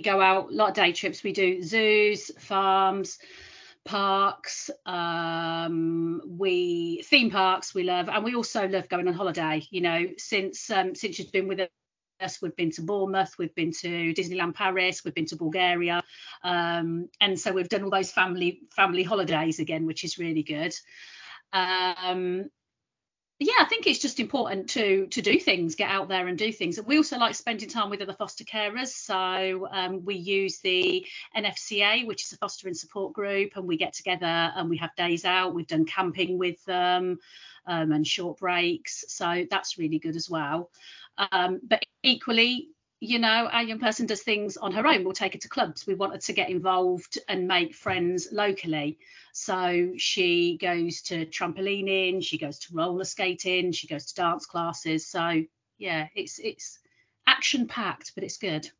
go out, a lot of day trips. We do zoos, farms, parks, um, we theme parks we love, and we also love going on holiday. You know, since um, since she's been with us, we've been to Bournemouth, we've been to Disneyland Paris, we've been to Bulgaria, um, and so we've done all those family family holidays again, which is really good. Um, yeah, I think it's just important to to do things, get out there and do things. We also like spending time with other foster carers. So um, we use the NFCA, which is a foster and support group, and we get together and we have days out. We've done camping with them um, and short breaks, so that's really good as well. Um, but equally, you know, our young person does things on her own. We'll take her to clubs. We want her to get involved and make friends locally. So she goes to trampolining, she goes to roller skating, she goes to dance classes. So yeah, it's it's action packed, but it's good.